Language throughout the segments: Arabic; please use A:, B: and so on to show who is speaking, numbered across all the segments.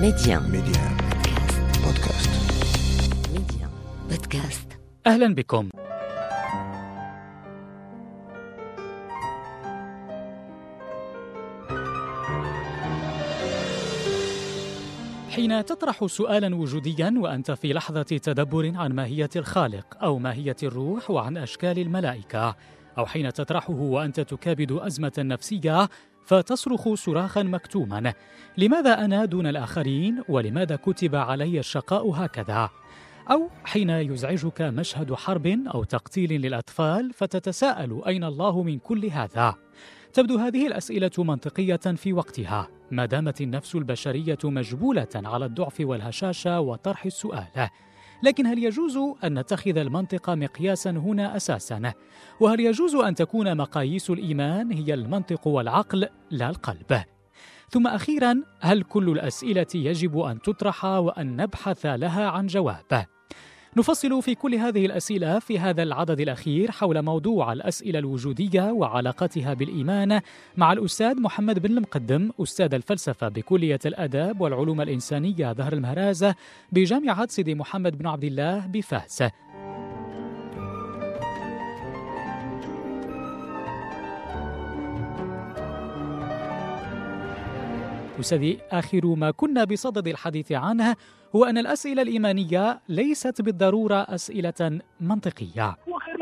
A: ميديان
B: ميديان بودكاست
A: ميديان بودكاست
C: أهلا بكم. حين تطرح سؤالا وجوديا وأنت في لحظة تدبر عن ماهية الخالق أو ماهية الروح وعن أشكال الملائكة أو حين تطرحه وأنت تكابد أزمة نفسية فتصرخ صراخا مكتوما لماذا أنا دون الآخرين؟ ولماذا كتب علي الشقاء هكذا؟ أو حين يزعجك مشهد حرب أو تقتيل للأطفال فتتساءل أين الله من كل هذا؟ تبدو هذه الأسئلة منطقية في وقتها. ما دامت النفس البشرية مجبولة على الضعف والهشاشة وطرح السؤال. لكن هل يجوز أن نتخذ المنطق مقياسا هنا أساسا؟ وهل يجوز أن تكون مقاييس الإيمان هي المنطق والعقل لا القلب؟ ثم أخيرا هل كل الأسئلة يجب أن تطرح وأن نبحث لها عن جواب؟ نفصل في كل هذه الأسئلة في هذا العدد الأخير حول موضوع الأسئلة الوجودية وعلاقتها بالإيمان مع الأستاذ محمد بن المقدم أستاذ الفلسفة بكلية الاداب والعلوم الإنسانية ظهر المهرازه بجامعة سيدي محمد بن عبد الله بفاس أستاذي آخر ما كنا بصدد الحديث عنه هو أن الأسئلة الإيمانية ليست بالضرورة أسئلة منطقية.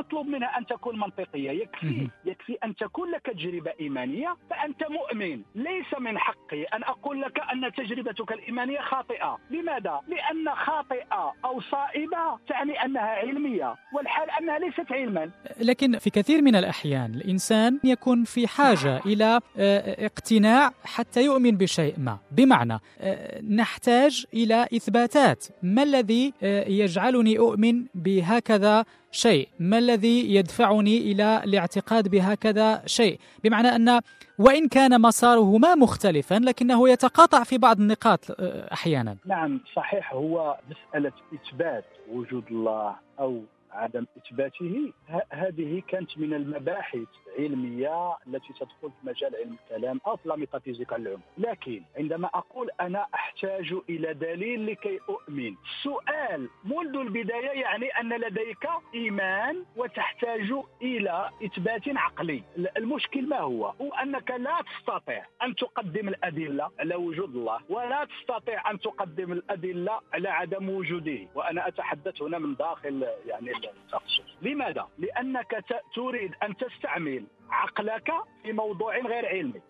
D: مطلوب منها أن تكون منطقية. يكفي. يكفي أن تكون لك تجربة إيمانية فأنت مؤمن. ليس من حقي أن أقول لك أن تجربتك الإيمانية خاطئة. لماذا؟ لأن خاطئة أو صائبة تعني أنها علمية والحال أنها ليست علما.
C: لكن في كثير من الأحيان الإنسان يكون في حاجة إلى آه، اقتناع حتى يؤمن بشيء ما. بمعنى آه، نحتاج إلى إثباتات. ما الذي آه، يجعلني أؤمن بهكذا شيء. ما الذي يدفعني إلى الاعتقاد بهكذا شيء؟ بمعنى أن وإن كان مساره ما مختلفا لكنه يتقاطع في بعض النقاط آه، أحيانا.
D: نعم صحيح. هو مسألة إثبات وجود الله أو عدم إثباته هذه كانت من المباحث العلميه التي تدخل في مجال علم الكلام أو في الميتافيزيقا العلوم لكن عندما أقول أنا أحتاج إلى دليل لكي أؤمن السؤال منذ البداية يعني أن لديك إيمان وتحتاج إلى إثبات عقلي. ال- المشكل ما هو؟ هو أنك لا تستطيع أن تقدم الأدلة على وجود الله ولا تستطيع أن تقدم الأدلة على عدم وجوده. وأنا أتحدث هنا من داخل يعني لماذا؟ لأنك ت- تريد أن تستعمل عقلك في موضوع غير علمي.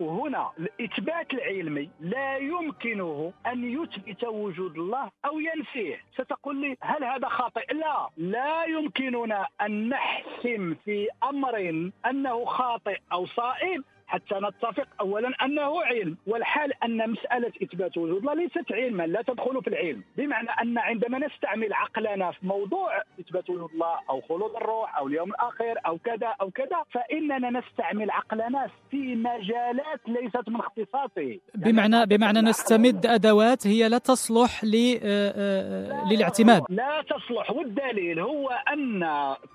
D: وهنا الإثبات العلمي لا يمكنه أن يثبت وجود الله أو ينفيه. ستقول لي هل هذا خاطئ؟ لا. لا يمكننا أن نحسم في أمر أنه خاطئ أو صائب حتى نتفق اولا أنه علم والحال أن مسألة إثبات وجود الله ليست علما لا تدخل في العلم. بمعنى أن عندما نستعمل عقلنا في موضوع إثبات وجود الله أو خلود الروح أو اليوم الآخر أو كذا أو كذا فإننا نستعمل عقلنا في مجالات ليست من اختصاصه.
C: بمعنى بمعنى نستمد أدوات هي لا تصلح ل- آه، آه، للاعتماد.
D: لا تصلح. والدليل هو أن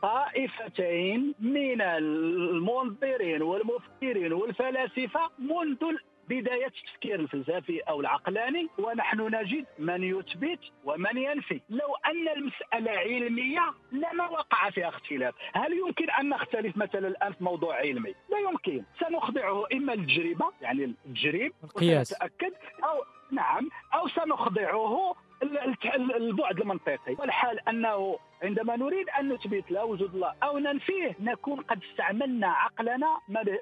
D: طائفتين من المنظرين والمفكرين والفلاسفة منذ بداية التفكير الفلسفي أو العقلاني ونحن نجد من يثبت ومن ينفي. لو أن المسألة علمية لما وقع فيها اختلاف. هل يمكن أن نختلف مثلا الآن في موضوع علمي؟ لا يمكن. سنخضعه إما للتجربة يعني التجريب
C: القياس.
D: أو نعم أو سنخضعه البعد المنطقي والحال أنه عندما نريد أن نثبت لا وجود الله أو ننفيه نكون قد استعملنا عقلنا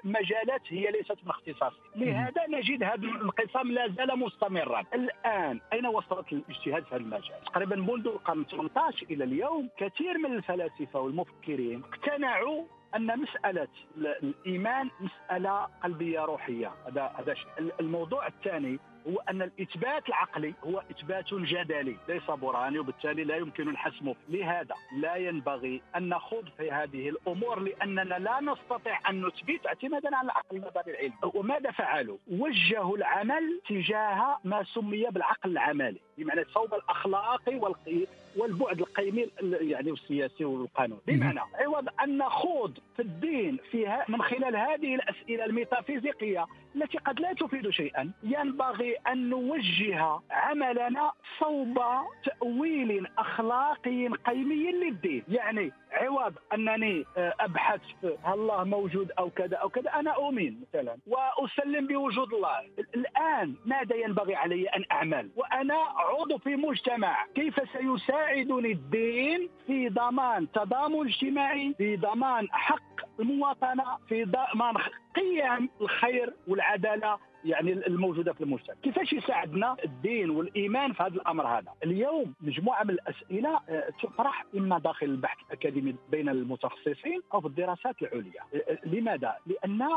D: مجالات هي ليست من اختصاصه لهذا نجد هذا الانقسام لا زال مستمرا. الآن أين وصلت الاجتهاد في هذا المجال؟ تقريبا منذ القرن 18 إلى اليوم كثير من الفلاسفة والمفكرين اقتنعوا أن مسألة ال- الإيمان مسألة قلبية روحية. هذا هذا الموضوع الثاني هو أن الإثبات العقلي هو إثبات جدلي ليس برهاني وبالتالي لا يمكن الحسم. لهذا لا ينبغي أن نخوض في هذه الأمور لأننا لا نستطيع أن نثبت اعتمادا على العقل النظري العلمي. وماذا فعلوا؟ وجهوا العمل تجاه ما سمي بالعقل العملي بمعنى الصوب الأخلاقي والقي والبعد القيمي ال- يعني والسياسي والقانوني. بمعنى عوض أن نخوض في الدين فيها من خلال هذه الأسئلة الميتافيزيقية التي قد لا تفيد شيئا. ينبغي أن نوجه عملنا صوب تأويل أخلاقي قيمي للدين. يعني عوض أنني آه، أبحث في هل الله موجود أو كذا أو كذا أنا أؤمن مثلا وأسلم بوجود الله. الآن ماذا ينبغي علي أن أعمل؟ وأنا عضو في مجتمع. كيف سيساعدني الدين في ضمان تضامن اجتماعي في ضمان حق المواطنة في ضمان قيم الخير والعدالة يعني الموجودة في المجتمع. كيفاش يساعدنا الدين والإيمان في هذا الأمر هذا؟ اليوم مجموعة من الأسئلة آه، تطرح إما داخل البحث الأكاديمي بين المتخصصين أو في الدراسات العليا. آه، آه، لماذا؟ لأن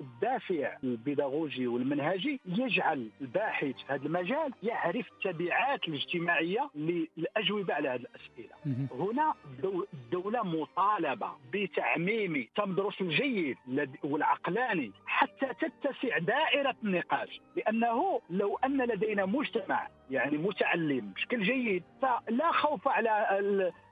D: الدافع البيداغوجي والمنهجي يجعل الباحث في هذا المجال يعرف التبعات الاجتماعية للأجوبة على هذه الأسئلة. هنا الدولة مطالبة بتعميم تمدرس الجيد والعقلاني حتى تتسع دائرة النقاش لأنه لو أن لدينا مجتمع يعني متعلم بشكل جيد فلا خوف على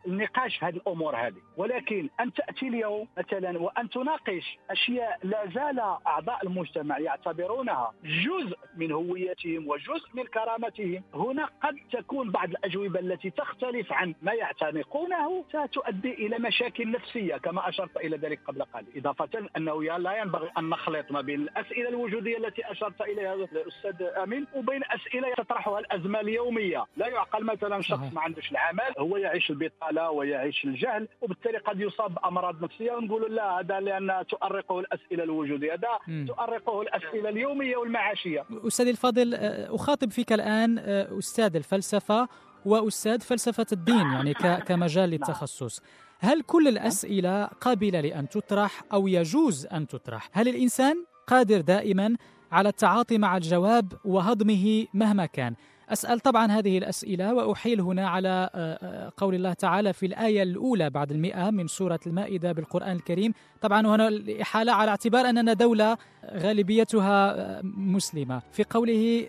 D: النقاش في هذه الأمور هذه. ولكن أن تأتي اليوم مثلا وأن تناقش أشياء لا زال أعضاء المجتمع يعتبرونها جزء من هويتهم وجزء من كرامتهم هنا قد تكون بعض الأجوبة التي تختلف عن ما يعتنقونه ستؤدي إلى مشاكل نفسية كما أشرت إلى ذلك قبل قليل. إضافة أنه لا ينبغي ان نخلط ما بين الأسئلة الوجودية التي أشرت إليها الأستاذ أمين وبين أسئلة تطرحها الأزمة اليومية. لا يعقل مثلا شخص ما عندوش العمل هو يعيش البطالة الجهاله ويعيش الجهل وبالتالي قد يصاب بأمراض نفسية. ونقول لا هذا لأن تؤرقه الأسئلة الوجودية. هذا تؤرقه الأسئلة اليومية والمعاشية.
C: أستاذي الفاضل أخاطب فيك الآن آه، أستاذ الفلسفة وأستاذ فلسفة الدين يعني كمجال نعم. للتخصص. هل كل الأسئلة قابلة لأن تطرح أو يجوز أن تطرح؟ هل الإنسان قادر دائما على التعاطي مع الجواب وهضمه مهما كان؟ أسأل طبعا هذه الأسئلة وأحيل هنا على آه، آه، قول الله تعالى في الآية الأولى بعد المئة من سورة المائدة بالقرآن الكريم. طبعا هنا الإحالة على اعتبار أننا دولة غالبيتها آه، مسلمة. في قوله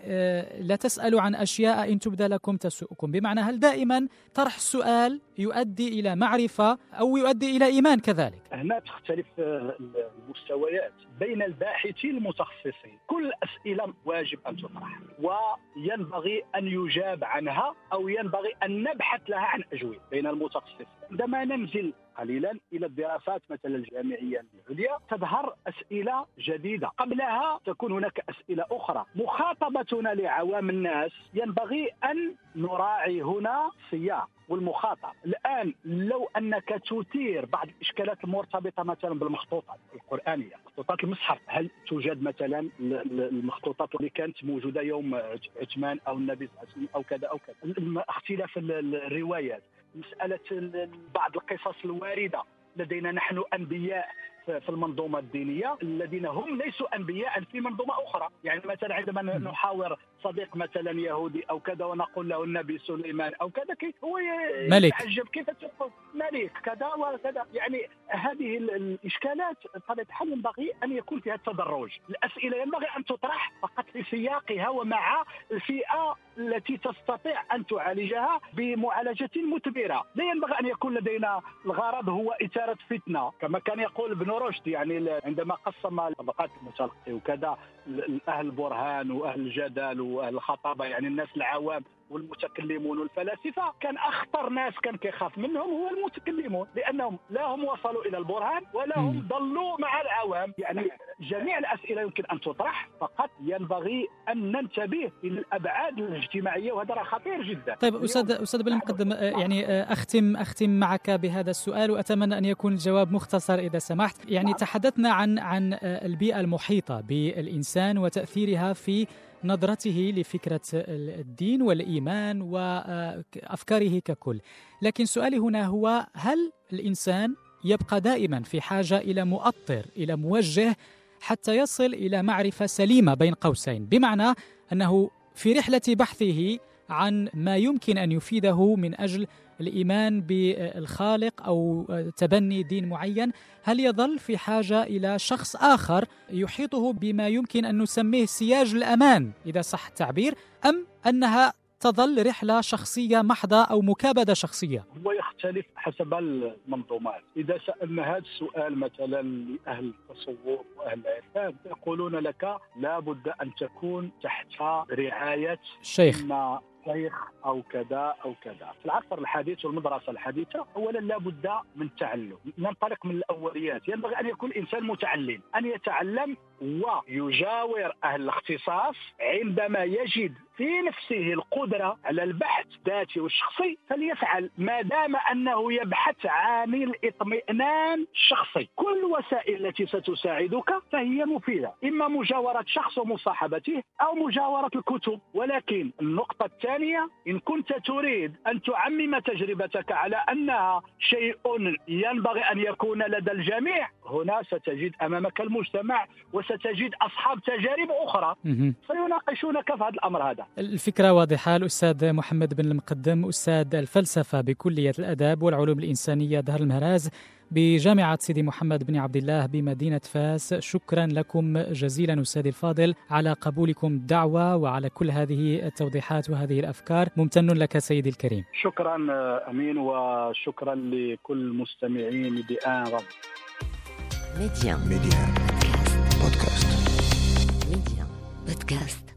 C: لا تسألوا عن أشياء إن تبدى لكم تسؤكم بمعنى هل دائما طرح السؤال يؤدي إلى معرفة أو يؤدي إلى إيمان كذلك؟
D: هنا تختلف المستويات بين الباحثين المتخصصين. كل الأسئلة واجب أن تطرح وينبغي أن يجاب عنها أو ينبغي أن نبحث لها عن أجوبة بين المتخصصين. عندما ننزل قليلا إلى الدراسات مثلا الجامعية العليا تظهر أسئلة جديدة. قبلها تكون هناك أسئلة أخرى. مخاطبتنا لعوام الناس ينبغي أن نراعي هنا سياق والمخاطب. الآن لو أنك تثير بعض الإشكالات المرتبطة مثلا بالمخطوطات القرآنية مخطوطات المصحف هل توجد مثلا المخطوطات اللي كانت موجودة يوم عثمان أو النبي صلى الله عليه وسلم أو كذا أو كذا؟ اختلاف الروايات. مسألة بعض القصص الواردة. لدينا نحن أنبياء في المنظومة الدينية الذين هم ليسوا أنبياء في منظومة أخرى، يعني مثلا عندما نحاور صديق مثلا يهودي أو كذا ونقول له النبي سليمان أو كذا كيف هو
C: ملك.
D: يتعجب كيف تقول ملك كذا وكذا. يعني هذه الإشكالات بطبيعه الحال ينبغي أن يكون فيها تدرج، الأسئلة ينبغي أن تطرح فقط في سياقها ومع الفئه التي تستطيع أن تعالجها بمعالجة مثمره، لا ينبغي أن يكون لدينا الغرض هو إثارة فتنة كما كان يقول ابن رشد يعني عندما قسم طبقات المتلقي وكذا أهل البرهان وأهل الجدل وأهل الخطابه يعني الناس العوام. والمتكلمون والفلاسفه كان أخطر ناس كان كيخاف منهم هو المتكلمون لأنهم لا هم وصلوا إلى البرهان ولا هم ضلوا مع العوام. يعني جميع الأسئلة يمكن أن تطرح فقط ينبغي أن ننتبه إلى الأبعاد الاجتماعية وهذا راه خطير جدا.
C: طيب أستاذ أستاذ بالمقدم يعني اختم أختم معك بهذا السؤال وأتمنى أن يكون الجواب مختصر إذا سمحت. يعني نعم. تحدثنا عن عن البيئة المحيطة بالإنسان وتأثيرها في نظرته لفكرة الدين والإيمان وأفكاره ككل. لكن سؤالي هنا هو هل الإنسان يبقى دائما في حاجة إلى مؤطر إلى موجه حتى يصل إلى معرفة سليمة بين قوسين؟ بمعنى أنه في رحلة بحثه عن ما يمكن أن يفيده من أجل الإيمان بالخالق أو تبني دين معين. هل يظل في حاجة إلى شخص آخر يحيطه بما يمكن أن نسميه سياج الأمان إذا صح التعبير أم أنها تظل رحلة شخصية محضة أو مكابدة شخصية؟
D: هو تختلف حسب المنظومات. إذا سألنا هذا السؤال مثلا لأهل التصوف وأهل العرفان يقولون لك لابد أن تكون تحت رعاية
C: الشيخ
D: شيخ أو كذا أو كذا. في العصر الحديث والمدرسة الحديثة اولا لابد من التعلم ننطلق من الأوليات. ينبغي أن يكون الإنسان متعلم أن يتعلم ويجاور أهل الاختصاص عندما يجد في نفسه القدرة على البحث الذاتي والشخصي فليفعل. ما دام أنه يبحث عن الاطمئنان الشخصي. كل الوسائل التي ستساعدك فهي مفيدة. إما مجاورة شخص ومصاحبته أو مجاورة الكتب. ولكن النقطة الثانية إن كنت تريد أن تعمم تجربتك على أنها شيء ينبغي أن يكون لدى الجميع هنا ستجد أمامك المجتمع وستجد أصحاب تجارب أخرى. سيناقشونك في هذا الأمر هذا.
C: الفكرة واضحة. الأستاذ محمد بن المقدم أستاذ الفلسفة بكلية الأداب والعلوم الإنسانية دهر المهراز بجامعة سيدي محمد بن عبد الله بمدينة فاس. شكرا لكم جزيلا أستاذي الفاضل. على قبولكم الدعوة وعلى كل هذه التوضيحات وهذه الأفكار. ممتن لك سيدي الكريم.
D: شكرا أمين وشكرا لكل المستمعين بآن رب.
A: ميديان. ميديان. Podcast. Média. Podcast.